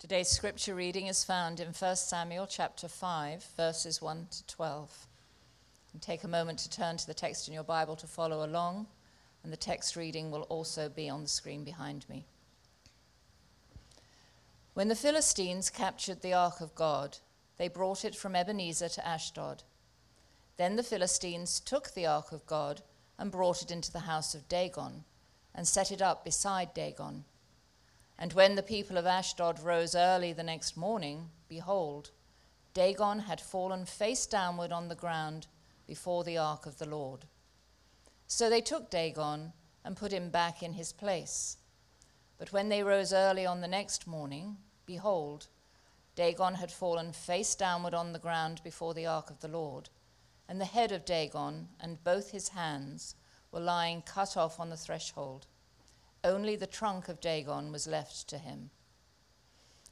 Today's scripture reading is found in 1 Samuel chapter 5, verses 1 to 12. And take a moment to turn to the text in your Bible to follow along, and the text reading will also be on the screen behind me. When the Philistines captured the ark of God, they brought it from Ebenezer to Ashdod. Then the Philistines took the ark of God and brought it into the house of Dagon, and set it up beside Dagon. And when the people of Ashdod rose early the next morning, behold, Dagon had fallen face downward on the ground before the ark of the Lord. So they took Dagon and put him back in his place. But when they rose early on the next morning, behold, Dagon had fallen face downward on the ground before the ark of the Lord, and the head of Dagon and both his hands were lying cut off on the threshold. Only the trunk of Dagon was left to him.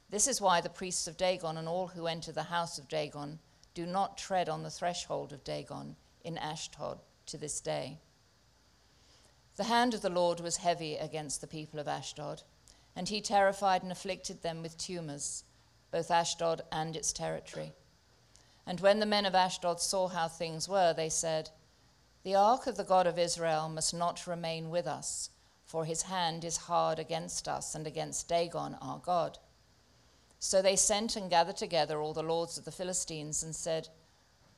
This is why the priests of Dagon and all who enter the house of Dagon do not tread on the threshold of Dagon in Ashdod to this day. The hand of the Lord was heavy against the people of Ashdod, and he terrified and afflicted them with tumors, both Ashdod and its territory. And when the men of Ashdod saw how things were, they said, The ark of the God of Israel must not remain with us for his hand is hard against us and against Dagon our God. So they sent and gathered together all the lords of the Philistines and said,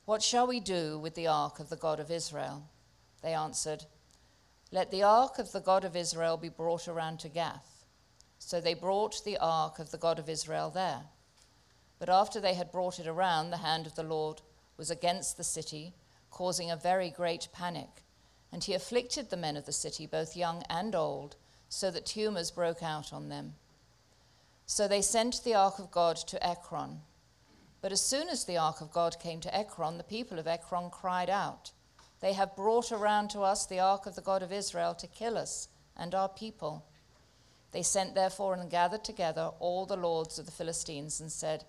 What shall we do with the ark of the God of Israel? They answered, Let the ark of the God of Israel be brought around to Gath. So they brought the ark of the God of Israel there. But after they had brought it around, the hand of the Lord was against the city, causing a very great panic and he afflicted the men of the city, both young and old, so that tumors broke out on them. So they sent the ark of God to Ekron. But as soon as the ark of God came to Ekron, the people of Ekron cried out, They have brought around to us the ark of the God of Israel to kill us and our people. They sent therefore and gathered together all the lords of the Philistines and said,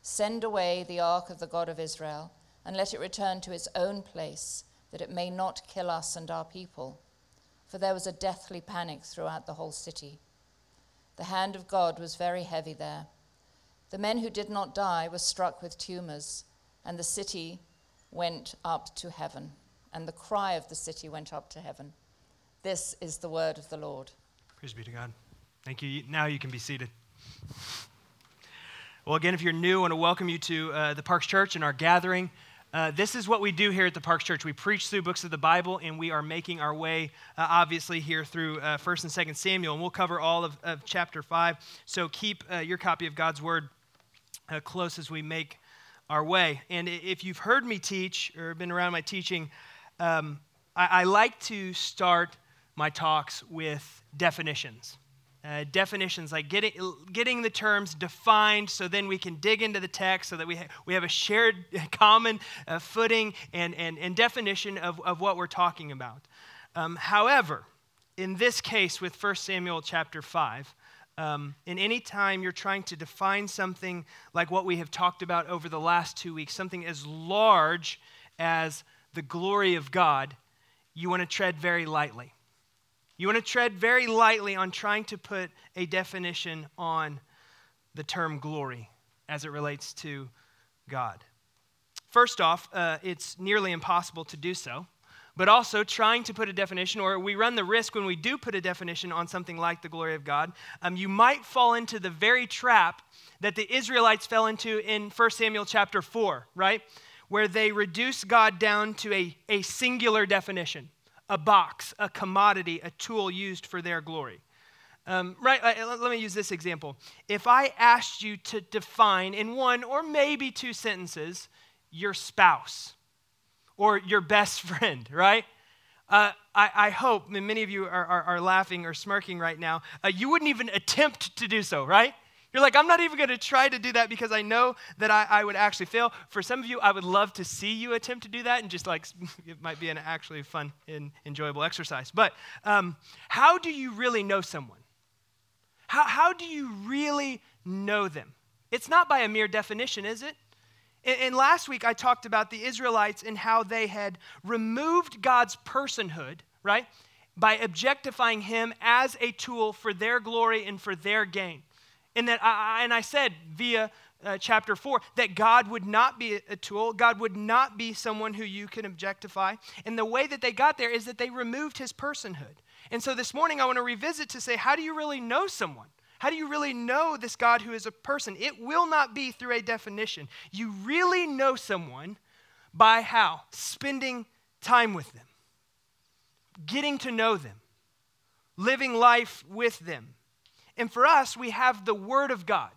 Send away the ark of the God of Israel, and let it return to its own place that it may not kill us and our people. For there was a deathly panic throughout the whole city. The hand of God was very heavy there. The men who did not die were struck with tumors, and the city went up to heaven, and the cry of the city went up to heaven. This is the word of the Lord. Praise be to God. Thank you. Now you can be seated. Well, again, if you're new, I want to welcome you to uh, the Parks Church and our gathering. Uh, this is what we do here at the Parks Church. We preach through books of the Bible, and we are making our way, uh, obviously, here through uh, 1st and 2nd Samuel, and we'll cover all of, of chapter 5. So keep uh, your copy of God's Word uh, close as we make our way. And if you've heard me teach or been around my teaching, um, I, I like to start my talks with definitions uh, definitions, like getting, getting the terms defined so then we can dig into the text so that we, ha- we have a shared common uh, footing and, and, and definition of, of what we're talking about. Um, however, in this case with 1 Samuel chapter 5, um, in any time you're trying to define something like what we have talked about over the last two weeks, something as large as the glory of God, you want to tread very lightly. You want to tread very lightly on trying to put a definition on the term glory as it relates to God. First off, uh, it's nearly impossible to do so. But also, trying to put a definition, or we run the risk when we do put a definition on something like the glory of God, um, you might fall into the very trap that the Israelites fell into in 1 Samuel chapter 4, right? Where they reduce God down to a, a singular definition a box, a commodity, a tool used for their glory. Um, right, let me use this example. If I asked you to define in one or maybe two sentences your spouse or your best friend, right? Uh, I, I, hope, many of you are, are, are laughing or smirking right now, uh, you wouldn't even attempt to do so, right? You're like, I'm not even going to try to do that because I know that I, I, would actually fail. For some of you, I would love to see you attempt to do that and just like, it might be an actually fun and enjoyable exercise. But um, how do you really know someone? How, how do you really know them? It's not by a mere definition, is it? And, and last week, I talked about the Israelites and how they had removed God's personhood, right? By objectifying him as a tool for their glory and for their gain. And that I, and I said via uh, chapter 4 that God would not be a tool. God would not be someone who you can objectify. And the way that they got there is that they removed his personhood. And so this morning I want to revisit to say, how do you really know someone? How do you really know this God who is a person? It will not be through a definition. You really know someone by how? Spending time with them, getting to know them, living life with them. And for us, we have the Word of God.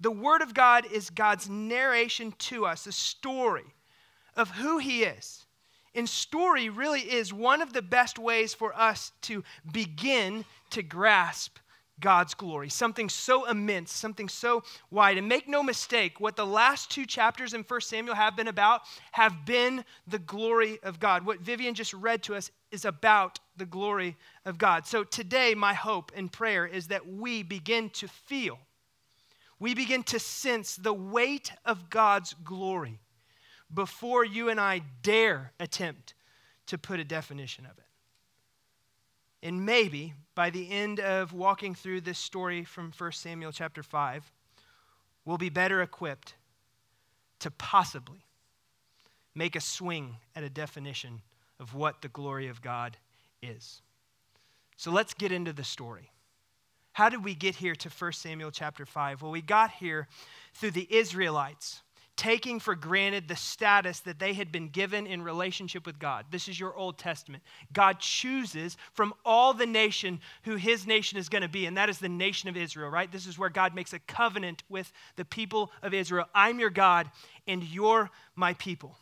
The Word of God is God's narration to us, a story of who He is. And story really is one of the best ways for us to begin to grasp God's glory, something so immense, something so wide. And make no mistake, what the last two chapters in 1 Samuel have been about have been the glory of God. What Vivian just read to us is about the glory of God. So today, my hope and prayer is that we begin to feel we begin to sense the weight of God's glory before you and I dare attempt to put a definition of it. And maybe by the end of walking through this story from 1 Samuel chapter 5, we'll be better equipped to possibly make a swing at a definition of what the glory of God is. So let's get into the story. How did we get here to 1 Samuel chapter 5? Well, we got here through the Israelites taking for granted the status that they had been given in relationship with God. This is your Old Testament. God chooses from all the nation who his nation is going to be, and that is the nation of Israel, right? This is where God makes a covenant with the people of Israel. I'm your God, and you're my people.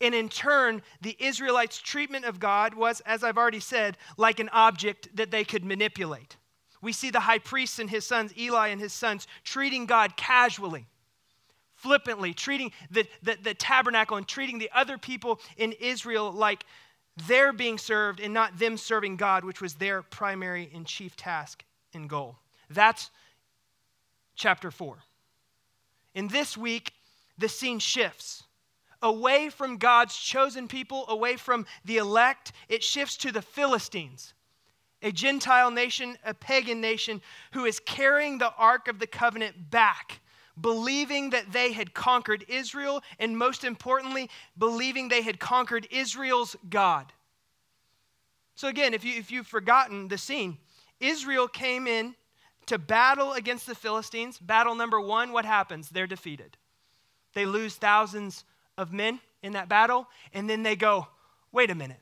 And in turn, the Israelites' treatment of God was, as I've already said, like an object that they could manipulate. We see the high priest and his sons, Eli and his sons, treating God casually, flippantly, treating the, the, the tabernacle and treating the other people in Israel like they're being served and not them serving God, which was their primary and chief task and goal. That's chapter 4. In this week, the scene shifts away from God's chosen people, away from the elect. It shifts to the Philistines a Gentile nation, a pagan nation, who is carrying the Ark of the Covenant back, believing that they had conquered Israel, and most importantly, believing they had conquered Israel's God. So, again, if, you, if you've forgotten the scene, Israel came in to battle against the Philistines. Battle number one, what happens? They're defeated. They lose thousands of men in that battle, and then they go, wait a minute,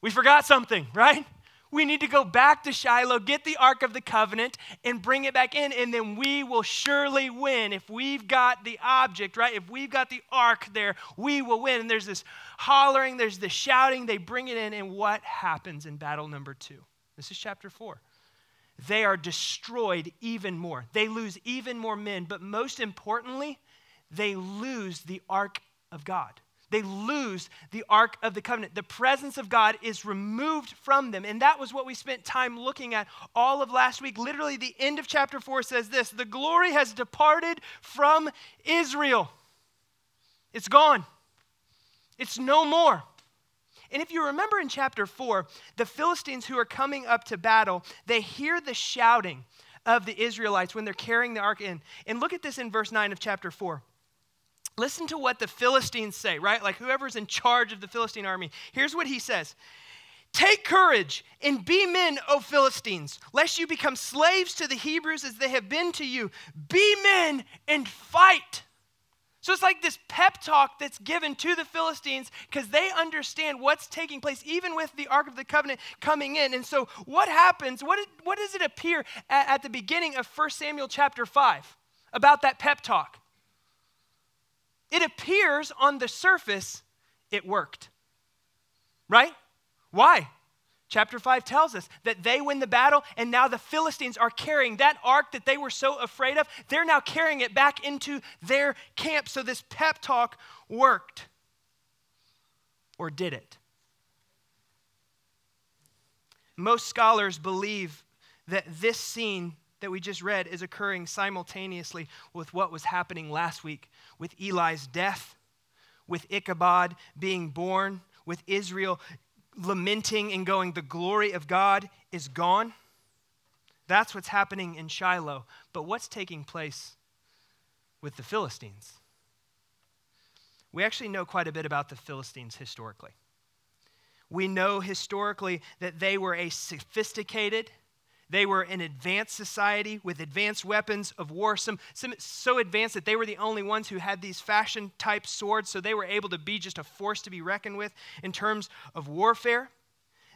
we forgot something, right? We need to go back to Shiloh, get the Ark of the Covenant, and bring it back in, and then we will surely win. If we've got the object, right? If we've got the Ark there, we will win. And there's this hollering, there's this shouting, they bring it in, and what happens in battle number two? This is chapter four. They are destroyed even more. They lose even more men, but most importantly, they lose the Ark of God they lose the Ark of the Covenant. The presence of God is removed from them. And that was what we spent time looking at all of last week. Literally, the end of chapter 4 says this The glory has departed from Israel. It's gone, it's no more. And if you remember in chapter 4, the Philistines who are coming up to battle, they hear the shouting of the Israelites when they're carrying the ark in. And look at this in verse 9 of chapter 4. Listen to what the Philistines say, right? Like whoever's in charge of the Philistine army. Here's what he says Take courage and be men, O Philistines, lest you become slaves to the Hebrews as they have been to you. Be men and fight. So it's like this pep talk that's given to the Philistines because they understand what's taking place, even with the Ark of the Covenant coming in. And so, what happens? What, what does it appear at, at the beginning of 1 Samuel chapter 5 about that pep talk? It appears on the surface it worked. Right? Why? Chapter 5 tells us that they win the battle, and now the Philistines are carrying that ark that they were so afraid of. They're now carrying it back into their camp. So this pep talk worked. Or did it? Most scholars believe that this scene that we just read is occurring simultaneously with what was happening last week with Eli's death, with Ichabod being born, with Israel lamenting and going, The glory of God is gone. That's what's happening in Shiloh. But what's taking place with the Philistines? We actually know quite a bit about the Philistines historically. We know historically that they were a sophisticated, they were an advanced society with advanced weapons of war, some, some, so advanced that they were the only ones who had these fashion type swords, so they were able to be just a force to be reckoned with in terms of warfare.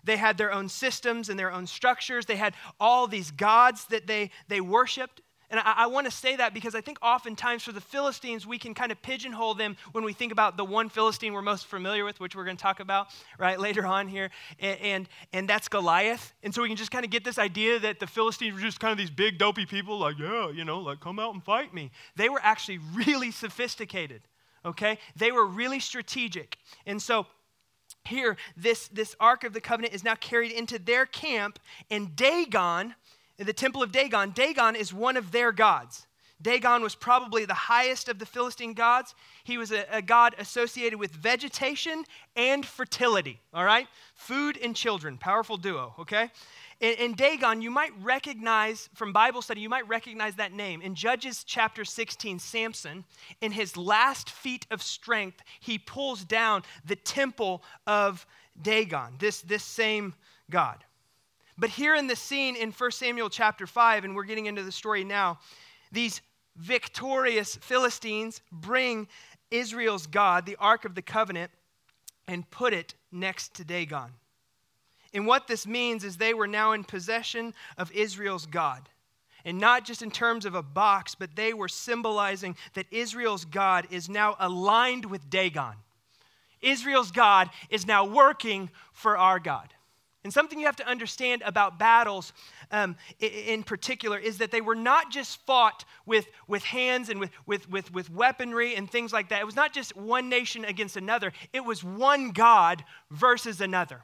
They had their own systems and their own structures. They had all these gods that they, they worshiped. And I, I want to say that because I think oftentimes for the Philistines, we can kind of pigeonhole them when we think about the one Philistine we're most familiar with, which we're going to talk about right later on here, and, and, and that's Goliath. And so we can just kind of get this idea that the Philistines were just kind of these big dopey people, like yeah, you know, like come out and fight me. They were actually really sophisticated. Okay, they were really strategic, and so here this this ark of the covenant is now carried into their camp and dagon in the temple of Dagon, Dagon is one of their gods. Dagon was probably the highest of the Philistine gods. He was a, a, god associated with vegetation and fertility, all right? Food and children, powerful duo, okay? In, Dagon, you might recognize, from Bible study, you might recognize that name. In Judges chapter 16, Samson, in his last feat of strength, he pulls down the temple of Dagon, this, this same God. But here in the scene in 1 Samuel chapter 5, and we're getting into the story now, these victorious Philistines bring Israel's God, the Ark of the Covenant, and put it next to Dagon. And what this means is they were now in possession of Israel's God. And not just in terms of a box, but they were symbolizing that Israel's God is now aligned with Dagon. Israel's God is now working for our God. And something you have to understand about battles um, in particular is that they were not just fought with, with hands and with, with, with, with weaponry and things like that. It was not just one nation against another, it was one God versus another.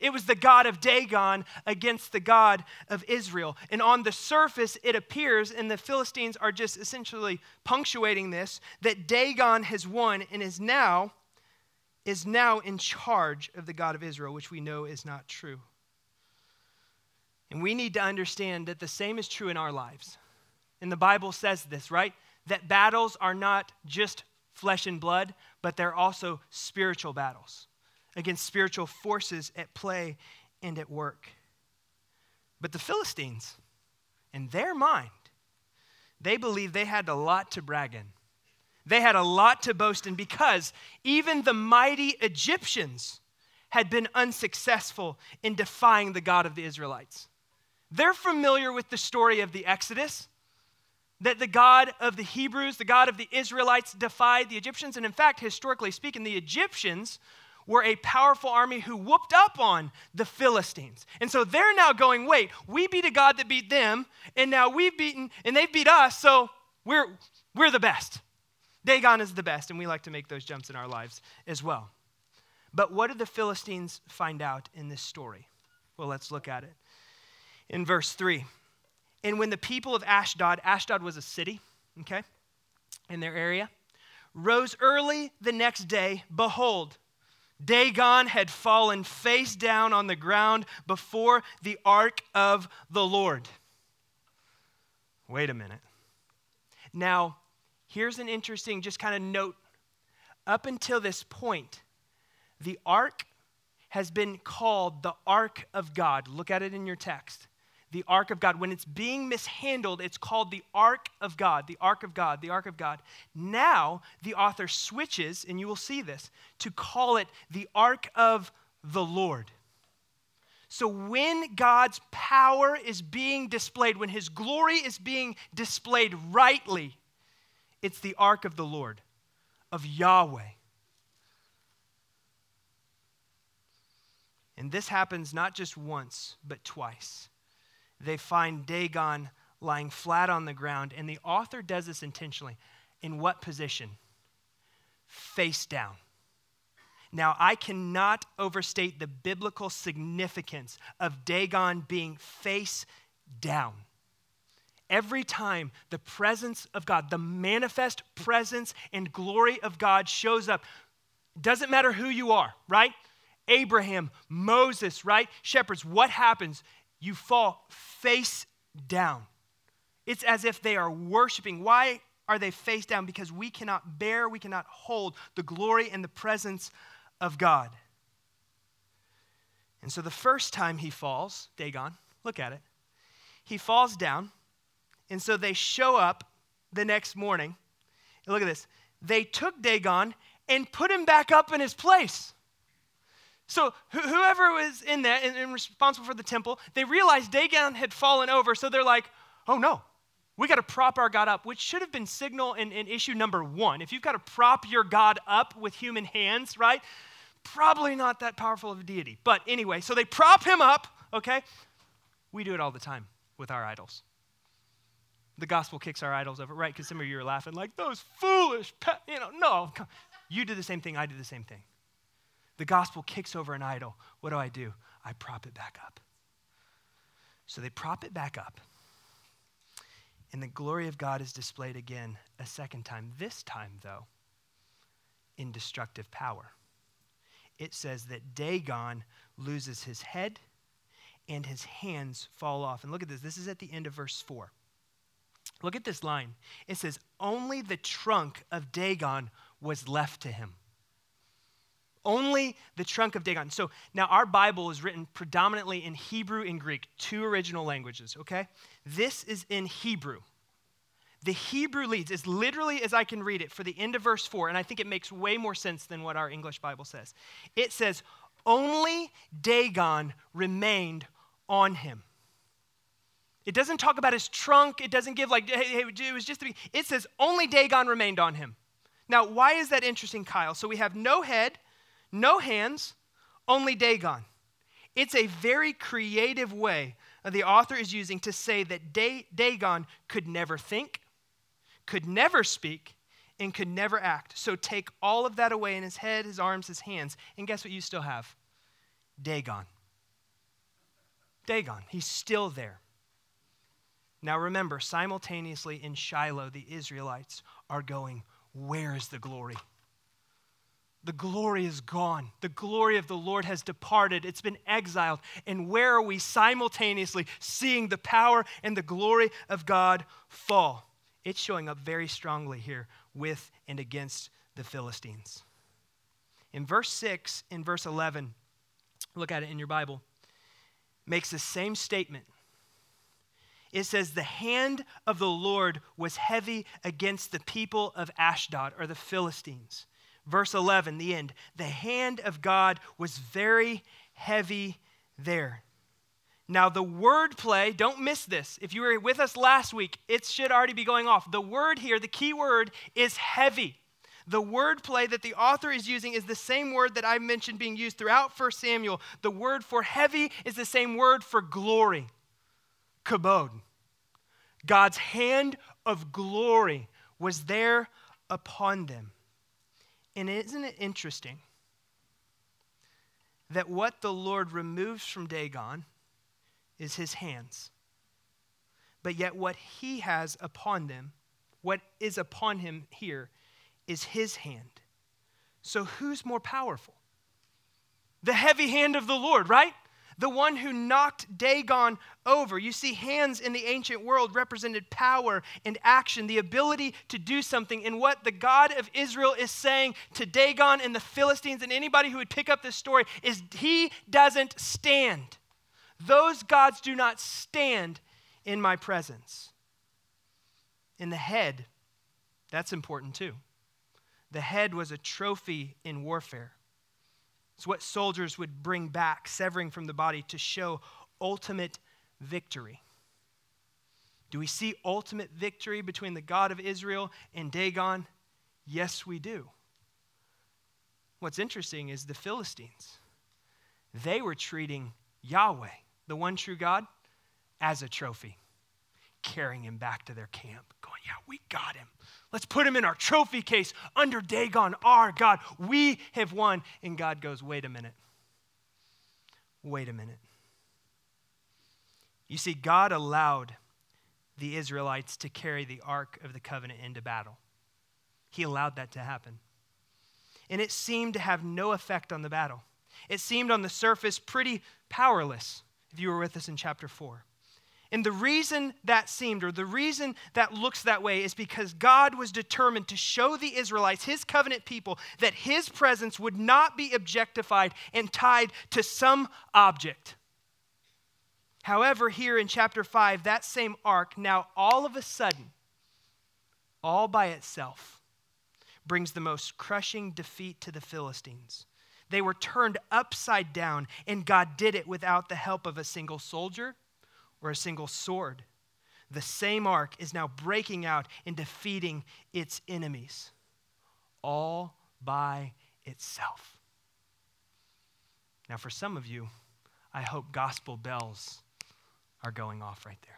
It was the God of Dagon against the God of Israel. And on the surface, it appears, and the Philistines are just essentially punctuating this, that Dagon has won and is now is now in charge of the God of Israel, which we know is not true. And we need to understand that the same is true in our lives. And the Bible says this, right? That battles are not just flesh and blood, but they're also spiritual battles against spiritual forces at play and at work. But the Philistines, in their mind, they believed they had a lot to brag in. They had a lot to boast in because even the mighty Egyptians had been unsuccessful in defying the God of the Israelites. They're familiar with the story of the Exodus, that the God of the Hebrews, the God of the Israelites, defied the Egyptians. And in fact, historically speaking, the Egyptians were a powerful army who whooped up on the Philistines. And so they're now going, wait, we beat a God that beat them, and now we've beaten, and they've beat us, so we're, we're the best. Dagon is the best, and we like to make those jumps in our lives as well. But what did the Philistines find out in this story? Well, let's look at it. In verse 3, and when the people of Ashdod, Ashdod was a city, okay, in their area, rose early the next day, behold, Dagon had fallen face down on the ground before the ark of the Lord. Wait a minute. Now, here's an interesting, just kind of note. Up until this point, the ark has been called the ark of God. Look at it in your text. The ark of God. When it's being mishandled, it's called the ark of God, the ark of God, the ark of God. Now, the author switches, and you will see this, to call it the ark of the Lord. So, when God's power is being displayed, when his glory is being displayed rightly, it's the ark of the Lord, of Yahweh. And this happens not just once, but twice. They find Dagon lying flat on the ground, and the author does this intentionally. In what position? Face down. Now, I cannot overstate the biblical significance of Dagon being face down every time the presence of God, the manifest presence and glory of God shows up, doesn't matter who you are, right? Abraham, Moses, right? Shepherds, what happens? you fall face down. It's as if they are worshiping. Why are they face down? Because we cannot bear, we cannot hold the glory and the presence of God. And so the first time he falls, Dagon, look at it, he falls down. And so they show up the next morning. And look at this. They took Dagon and put him back up in his place. So whoever was in there and, and responsible for the temple, they realized Dagon had fallen over. So they're like, oh no, we got to prop our God up, which should have been signal in, in issue number one. If you've got to prop your God up with human hands, right? Probably not that powerful of a deity. But anyway, so they prop him up, okay? We do it all the time with our idols. The gospel kicks our idols over, right? Because some of you are laughing like, those foolish, you know, no. You do the same thing, I do the same thing. The gospel kicks over an idol. What do I do? I prop it back up. So they prop it back up. And the glory of God is displayed again a second time. This time, though, in destructive power. It says that Dagon loses his head and his hands fall off. And look at this. This is at the end of verse 4. Look at this line. It says, Only the trunk of Dagon was left to him. Only the trunk of Dagon. So now our Bible is written predominantly in Hebrew and Greek, two original languages, okay? This is in Hebrew. The Hebrew leads, as literally as I can read it, for the end of verse 4, and I think it makes way more sense than what our English Bible says. It says, Only Dagon remained on him. It doesn't talk about his trunk. It doesn't give, like, hey, hey it was just, it says, Only Dagon remained on him. Now, why is that interesting, Kyle? So we have no head, no hands, only Dagon. It's a very creative way the author is using to say that Dagon could never think, could never speak, and could never act. So take all of that away in his head, his arms, his hands, and guess what you still have? Dagon. Dagon. He's still there. Now remember, simultaneously in Shiloh, the Israelites are going, Where is the glory? The glory is gone. The glory of the Lord has departed. It's been exiled. And where are we simultaneously seeing the power and the glory of God fall? It's showing up very strongly here with and against the Philistines. In verse 6, in verse 11, look at it in your Bible, makes the same statement. It says, The hand of the Lord was heavy against the people of Ashdod, or the Philistines. Verse 11, the end. The hand of God was very heavy there. Now, the word play, don't miss this. If you were with us last week, it should already be going off. The word here, the key word, is heavy. The word play that the author is using is the same word that I mentioned being used throughout 1 Samuel. The word for heavy is the same word for glory, kabod. God's hand of glory was there upon them. And isn't it interesting that what the Lord removes from Dagon is his hands? But yet, what he has upon them, what is upon him here, is his hand. So, who's more powerful? The heavy hand of the Lord, right? The one who knocked Dagon over. You see, hands in the ancient world represented power and action, the ability to do something. And what the God of Israel is saying to Dagon and the Philistines and anybody who would pick up this story is he doesn't stand. Those gods do not stand in my presence. In the head, that's important too. The head was a trophy in warfare. It's what soldiers would bring back, severing from the body to show ultimate victory. Do we see ultimate victory between the God of Israel and Dagon? Yes, we do. What's interesting is the Philistines. They were treating Yahweh, the one true God, as a trophy, carrying him back to their camp, Yeah, we got him. Let's put him in our trophy case under Dagon, our God. We have won. And God goes, wait a minute. Wait a minute. You see, God allowed the Israelites to carry the Ark of the Covenant into battle. He allowed that to happen. And it seemed to have no effect on the battle. It seemed on the surface pretty powerless. if you were with us in chapter 4. And the reason that seemed, or the reason that looks that way, is because God was determined to show the Israelites, his covenant people, that his presence would not be objectified and tied to some object. However, here in chapter 5, that same ark, now all of a sudden, all by itself, brings the most crushing defeat to the Philistines. They were turned upside down, and God did it without the help of a single soldier or a single sword. The same ark is now breaking out and defeating its enemies, all by itself. Now, for some of you, I hope gospel bells are going off right there.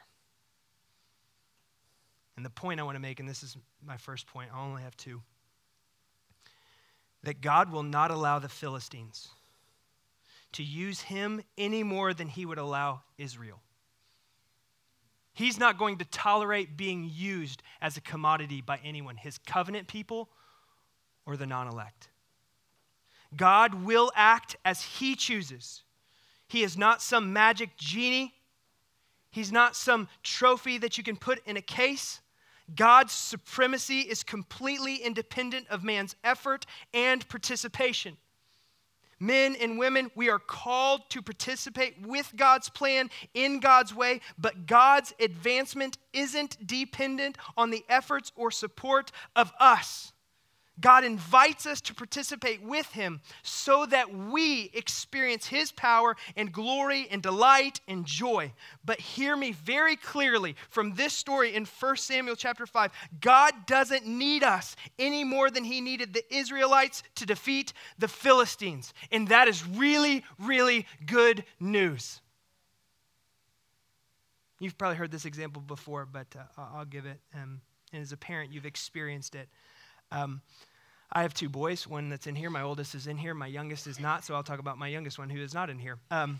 And the point I want to make, and this is my first point, I only have two that God will not allow the Philistines to use him any more than he would allow Israel. He's not going to tolerate being used as a commodity by anyone, his covenant people or the non elect. God will act as he chooses. He is not some magic genie. He's not some trophy that you can put in a case. God's supremacy is completely independent of man's effort and participation. Men and women, we are called to participate with God's plan in God's way, but God's advancement isn't dependent on the efforts or support of us. God invites us to participate with Him so that we experience His power and glory and delight and joy. But hear me very clearly from this story in 1 Samuel chapter 5 God doesn't need us any more than He needed the Israelites to defeat the Philistines. And that is really, really good news. You've probably heard this example before, but uh, I'll give it. Um, and as a parent, you've experienced it. Um, I have two boys, one that's in here. My oldest is in here. My youngest is not, so I'll talk about my youngest one who is not in here. Um,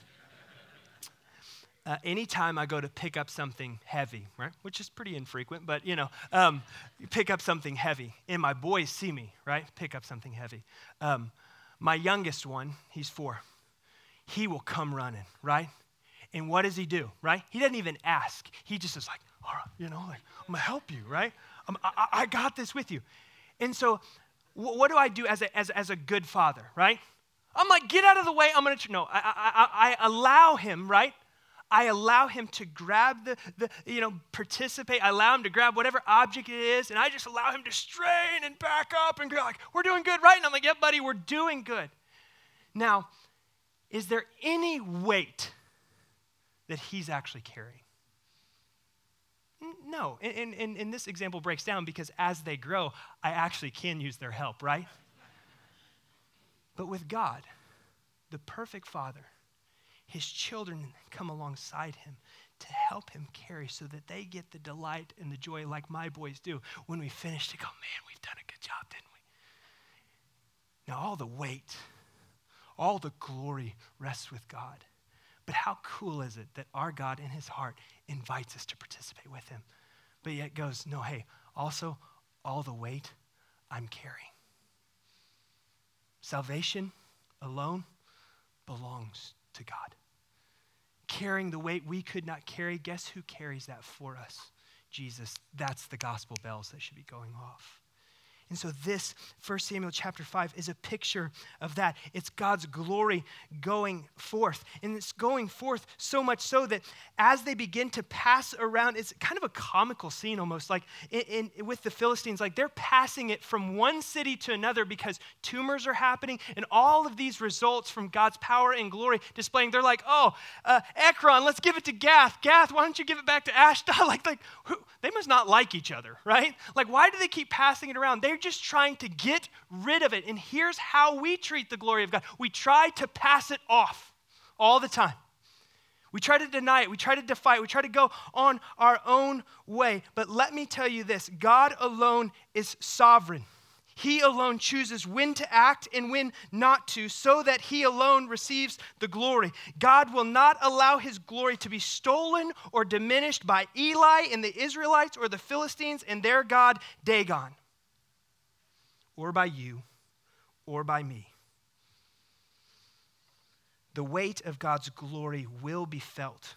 uh, anytime I go to pick up something heavy, right, which is pretty infrequent, but you know, um, pick up something heavy, and my boys see me, right, pick up something heavy. Um, my youngest one, he's four, he will come running, right? And what does he do, right? He doesn't even ask. He just is like, all right, you know, like, I'm gonna help you, right? I, I got this with you. And so what do I do as a, as, as a good father, right? I'm like, get out of the way. I'm going to, no, I, I, I allow him, right? I allow him to grab the, the, you know, participate. I allow him to grab whatever object it is, and I just allow him to strain and back up and go like, we're doing good, right? And I'm like, yep, buddy, we're doing good. Now, is there any weight that he's actually carrying? No. And, and, and this example breaks down because as they grow, I actually can use their help, right? But with God, the perfect Father, his children come alongside him to help him carry so that they get the delight and the joy like my boys do when we finish to go, man, we've done a good job, didn't we? Now, all the weight, all the glory rests with God. But how cool is it that our God in his heart invites us to participate with him, but yet goes, no, hey, also all the weight I'm carrying. Salvation alone belongs to God. Carrying the weight we could not carry, guess who carries that for us? Jesus. That's the gospel bells that should be going off. And so this 1 Samuel chapter 5 is a picture of that. It's God's glory going forth. And it's going forth so much so that as they begin to pass around, it's kind of a comical scene almost like in, in, with the Philistines. Like they're passing it from one city to another because tumors are happening and all of these results from God's power and glory displaying. They're like, oh, uh, Ekron, let's give it to Gath. Gath, why don't you give it back to Ashdod? like, like who, they must not like each other, right? Like, why do they keep passing it around? They're just trying to get rid of it. And here's how we treat the glory of God we try to pass it off all the time. We try to deny it. We try to defy it. We try to go on our own way. But let me tell you this God alone is sovereign. He alone chooses when to act and when not to, so that He alone receives the glory. God will not allow His glory to be stolen or diminished by Eli and the Israelites or the Philistines and their God, Dagon or by you or by me. The weight of God's glory will be felt,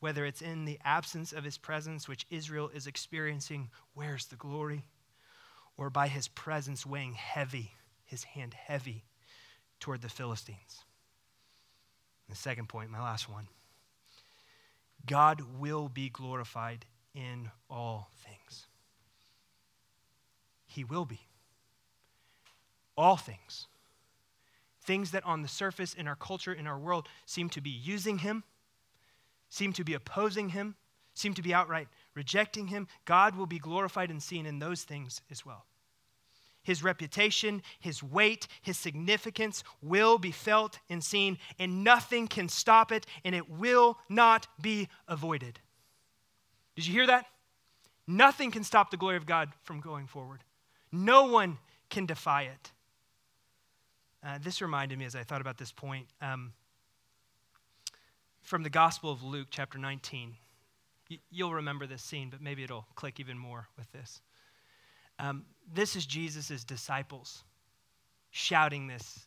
whether it's in the absence of his presence, which Israel is experiencing, where's the glory? Or by his presence weighing heavy, his hand heavy toward the Philistines. The second point, my last one God will be glorified in all things. He will be. All things. Things that on the surface in our culture, in our world, seem to be using him, seem to be opposing him, seem to be outright rejecting him. God will be glorified and seen in those things as well. His reputation, his weight, his significance will be felt and seen, and nothing can stop it, and it will not be avoided. Did you hear that? Nothing can stop the glory of God from going forward. No one can defy it. Uh, this reminded me as I thought about this point um, from the Gospel of Luke, chapter 19. Y- you'll remember this scene, but maybe it'll click even more with this. Um, this is Jesus' disciples shouting this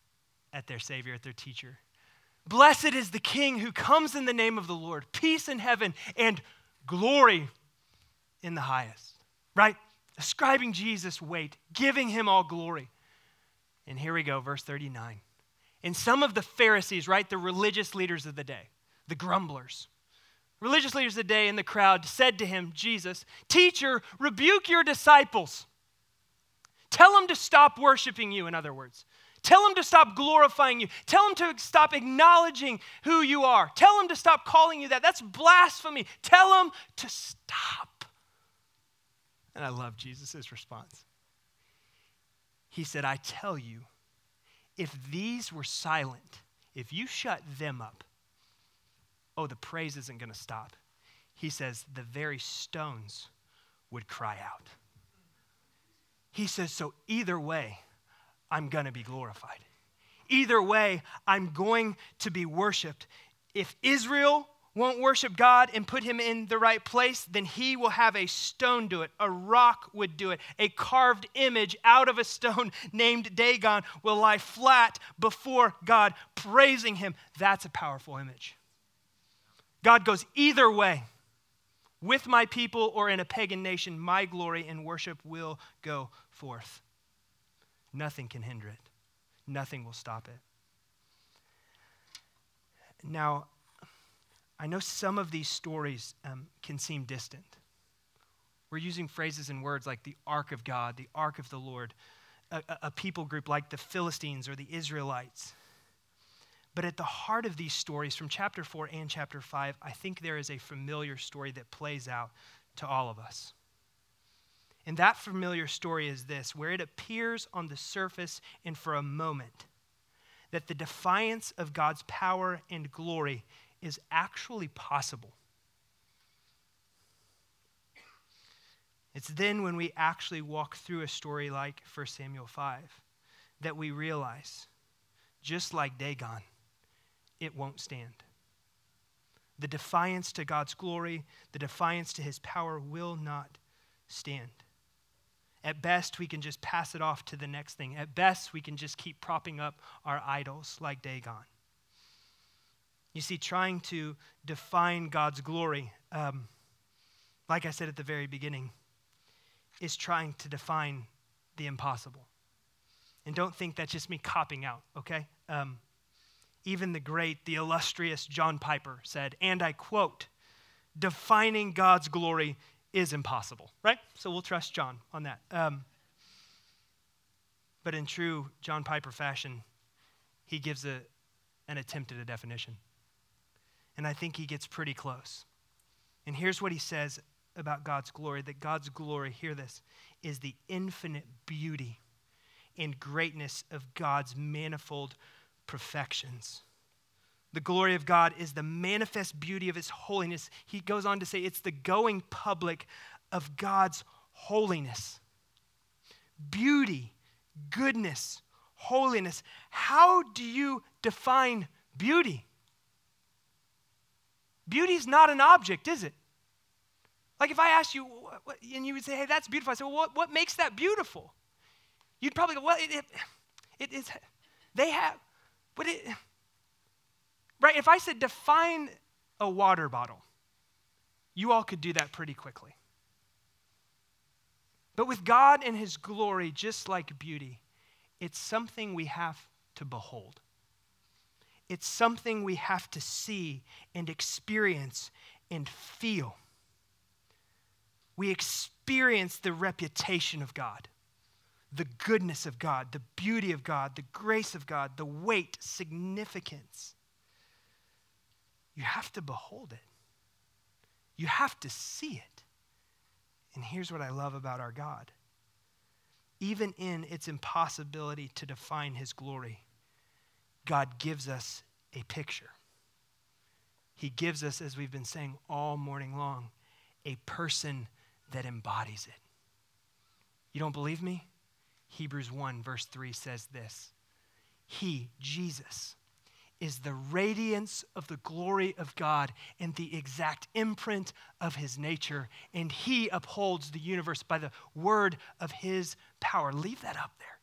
at their Savior, at their teacher. Blessed is the King who comes in the name of the Lord, peace in heaven and glory in the highest. Right? Ascribing Jesus weight, giving him all glory. And here we go, verse 39. And some of the Pharisees, right, the religious leaders of the day, the grumblers, religious leaders of the day in the crowd said to him, Jesus, Teacher, rebuke your disciples. Tell them to stop worshiping you, in other words. Tell them to stop glorifying you. Tell them to stop acknowledging who you are. Tell them to stop calling you that. That's blasphemy. Tell them to stop. And I love Jesus' response. He said, I tell you, if these were silent, if you shut them up, oh, the praise isn't going to stop. He says, the very stones would cry out. He says, So either way, I'm going to be glorified. Either way, I'm going to be worshiped. If Israel won't worship God and put him in the right place, then he will have a stone do it. A rock would do it. A carved image out of a stone named Dagon will lie flat before God, praising him. That's a powerful image. God goes either way with my people or in a pagan nation, my glory and worship will go forth. Nothing can hinder it, nothing will stop it. Now, I know some of these stories um, can seem distant. We're using phrases and words like the ark of God, the ark of the Lord, a, a people group like the Philistines or the Israelites. But at the heart of these stories, from chapter 4 and chapter 5, I think there is a familiar story that plays out to all of us. And that familiar story is this where it appears on the surface and for a moment that the defiance of God's power and glory is actually possible. It's then when we actually walk through a story like 1 Samuel 5 that we realize, just like Dagon, it won't stand. The defiance to God's glory, the defiance to his power will not stand. At best, we can just pass it off to the next thing. At best, we can just keep propping up our idols like Dagon. You see, trying to define God's glory, um, like I said at the very beginning, is trying to define the impossible. And don't think that's just me copping out, okay? Um, even the great, the illustrious John Piper said, and I quote, defining God's glory is impossible, right? So we'll trust John on that. Um, but in true John Piper fashion, he gives a, an attempt at a definition. And I think he gets pretty close. And here's what he says about God's glory that God's glory, hear this, is the infinite beauty and greatness of God's manifold perfections. The glory of God is the manifest beauty of his holiness. He goes on to say it's the going public of God's holiness. Beauty, goodness, holiness. How do you define beauty? Beauty is not an object, is it? Like if I asked you, and you would say, hey, that's beautiful, I say, well, what, what makes that beautiful? You'd probably go, well, it, it, it is, they have, but it, Right? If I said define a water bottle, you all could do that pretty quickly. But with God and His glory, just like beauty, it's something we have to behold. It's something we have to see and experience and feel. We experience the reputation of God, the goodness of God, the beauty of God, the grace of God, the weight, significance. You have to behold it, you have to see it. And here's what I love about our God even in its impossibility to define his glory, God gives us a picture. He gives us, as we've been saying all morning long, a person that embodies it. You don't believe me? Hebrews 1, verse 3 says this He, Jesus, is the radiance of the glory of God and the exact imprint of his nature, and he upholds the universe by the word of his power. Leave that up there.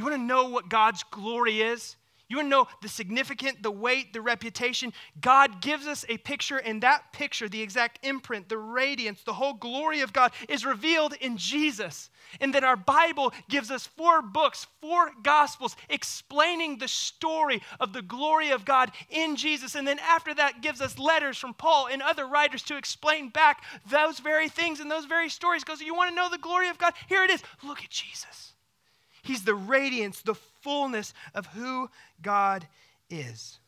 You want to know what God's glory is? You want to know the significant, the weight, the reputation? God gives us a picture, and that picture, the exact imprint, the radiance, the whole glory of God is revealed in Jesus. And then our Bible gives us four books, four gospels explaining the story of the glory of God in Jesus. And then after that, gives us letters from Paul and other writers to explain back those very things and those very stories. Goes, you want to know the glory of God? Here it is. Look at Jesus. He's the radiance, the fullness of who God is.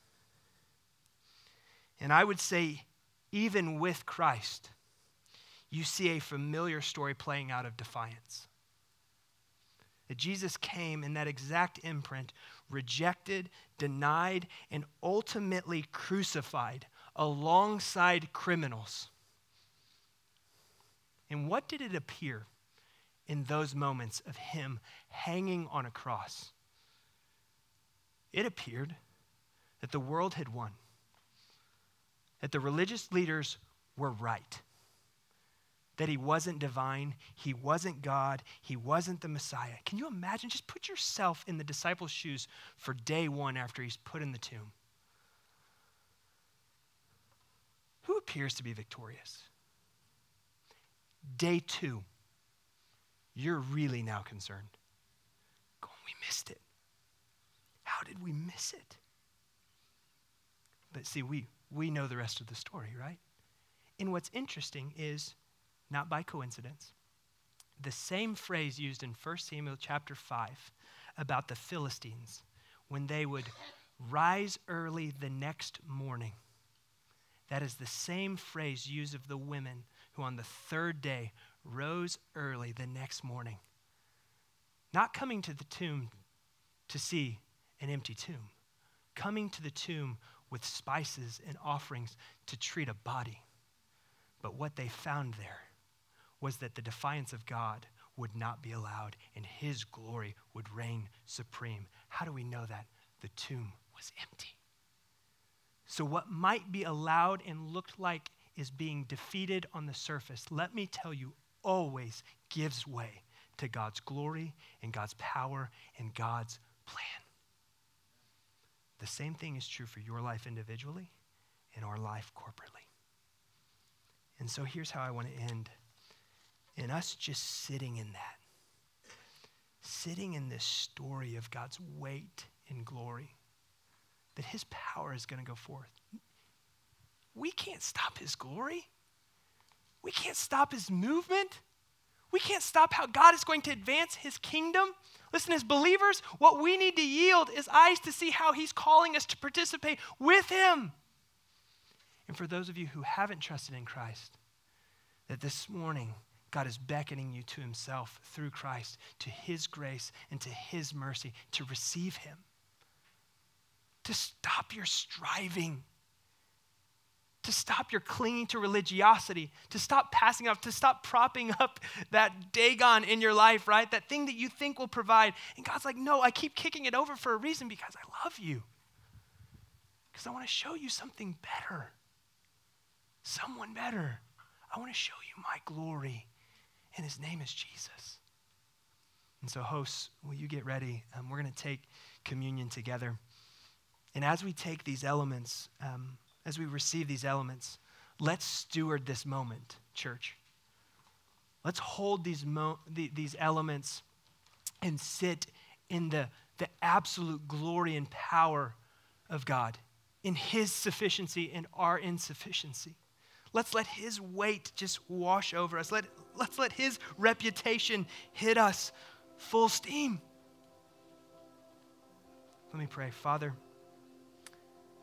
And I would say, even with Christ, you see a familiar story playing out of defiance. That Jesus came in that exact imprint, rejected, denied, and ultimately crucified alongside criminals. And what did it appear in those moments of him hanging on a cross? It appeared that the world had won, that the religious leaders were right that he wasn't divine, he wasn't God, he wasn't the Messiah. Can you imagine? Just put yourself in the disciples' shoes for day one after he's put in the tomb. Who appears to be victorious? Day two, you're really now concerned. Oh, we missed it. How did we miss it? But see, we, we know the rest of the story, right? And what's interesting is not by coincidence. The same phrase used in 1 Samuel chapter 5 about the Philistines when they would rise early the next morning. That is the same phrase used of the women who on the third day rose early the next morning. Not coming to the tomb to see an empty tomb, coming to the tomb with spices and offerings to treat a body. But what they found there was that the defiance of God would not be allowed and his glory would reign supreme. How do we know that? The tomb was empty. So, what might be allowed and looked like is being defeated on the surface, let me tell you, always gives way to God's glory and God's power and God's plan. The same thing is true for your life individually and our life corporately. And so here's how I want to end in us just sitting in that, sitting in this story of God's weight and glory, that his power is going to go forth. We can't stop his glory. We can't stop his movement. We can't stop how God is going to advance his kingdom. Listen, as believers, what we need to yield is eyes to see how he's calling us to participate with him. And for those of you who haven't trusted in Christ, that this morning, God is beckoning you to himself through Christ, to his grace and to his mercy, to receive him. To stop your striving, to stop your clinging to religiosity, to stop passing off, to stop propping up that Dagon in your life, right? That thing that you think will provide. And God's like, no, I keep kicking it over for a reason because I love you. Because I want to show you something better, someone better. I want to show you my glory and his name is Jesus. And so, hosts, will you get ready? Um, we're going to take communion together. And as we take these elements, um, as we receive these elements, let's steward this moment, church. Let's hold these, mo- the, these elements and sit in the, the absolute glory and power of God, in His sufficiency and our insufficiency. Let's let His weight just wash over us. Let, let's let His reputation hit us full steam. Let me pray. Father,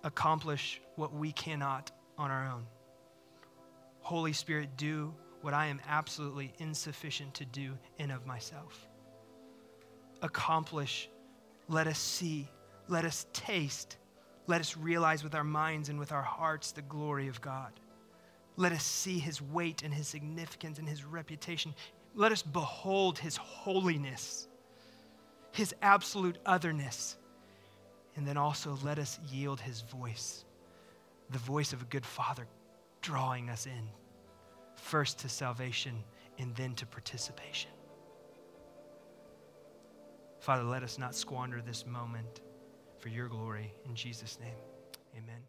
accomplish what we cannot on our own. Holy Spirit, do what I am absolutely insufficient to do in of myself. Accomplish, let us see, let us taste, let us realize with our minds and with our hearts the glory of God. Let us see his weight and his significance and his reputation. Let us behold his holiness, his absolute otherness. And then also let us yield his voice, the voice of a good father drawing us in, first to salvation and then to participation. Father, let us not squander this moment for your glory. In Jesus' name, amen.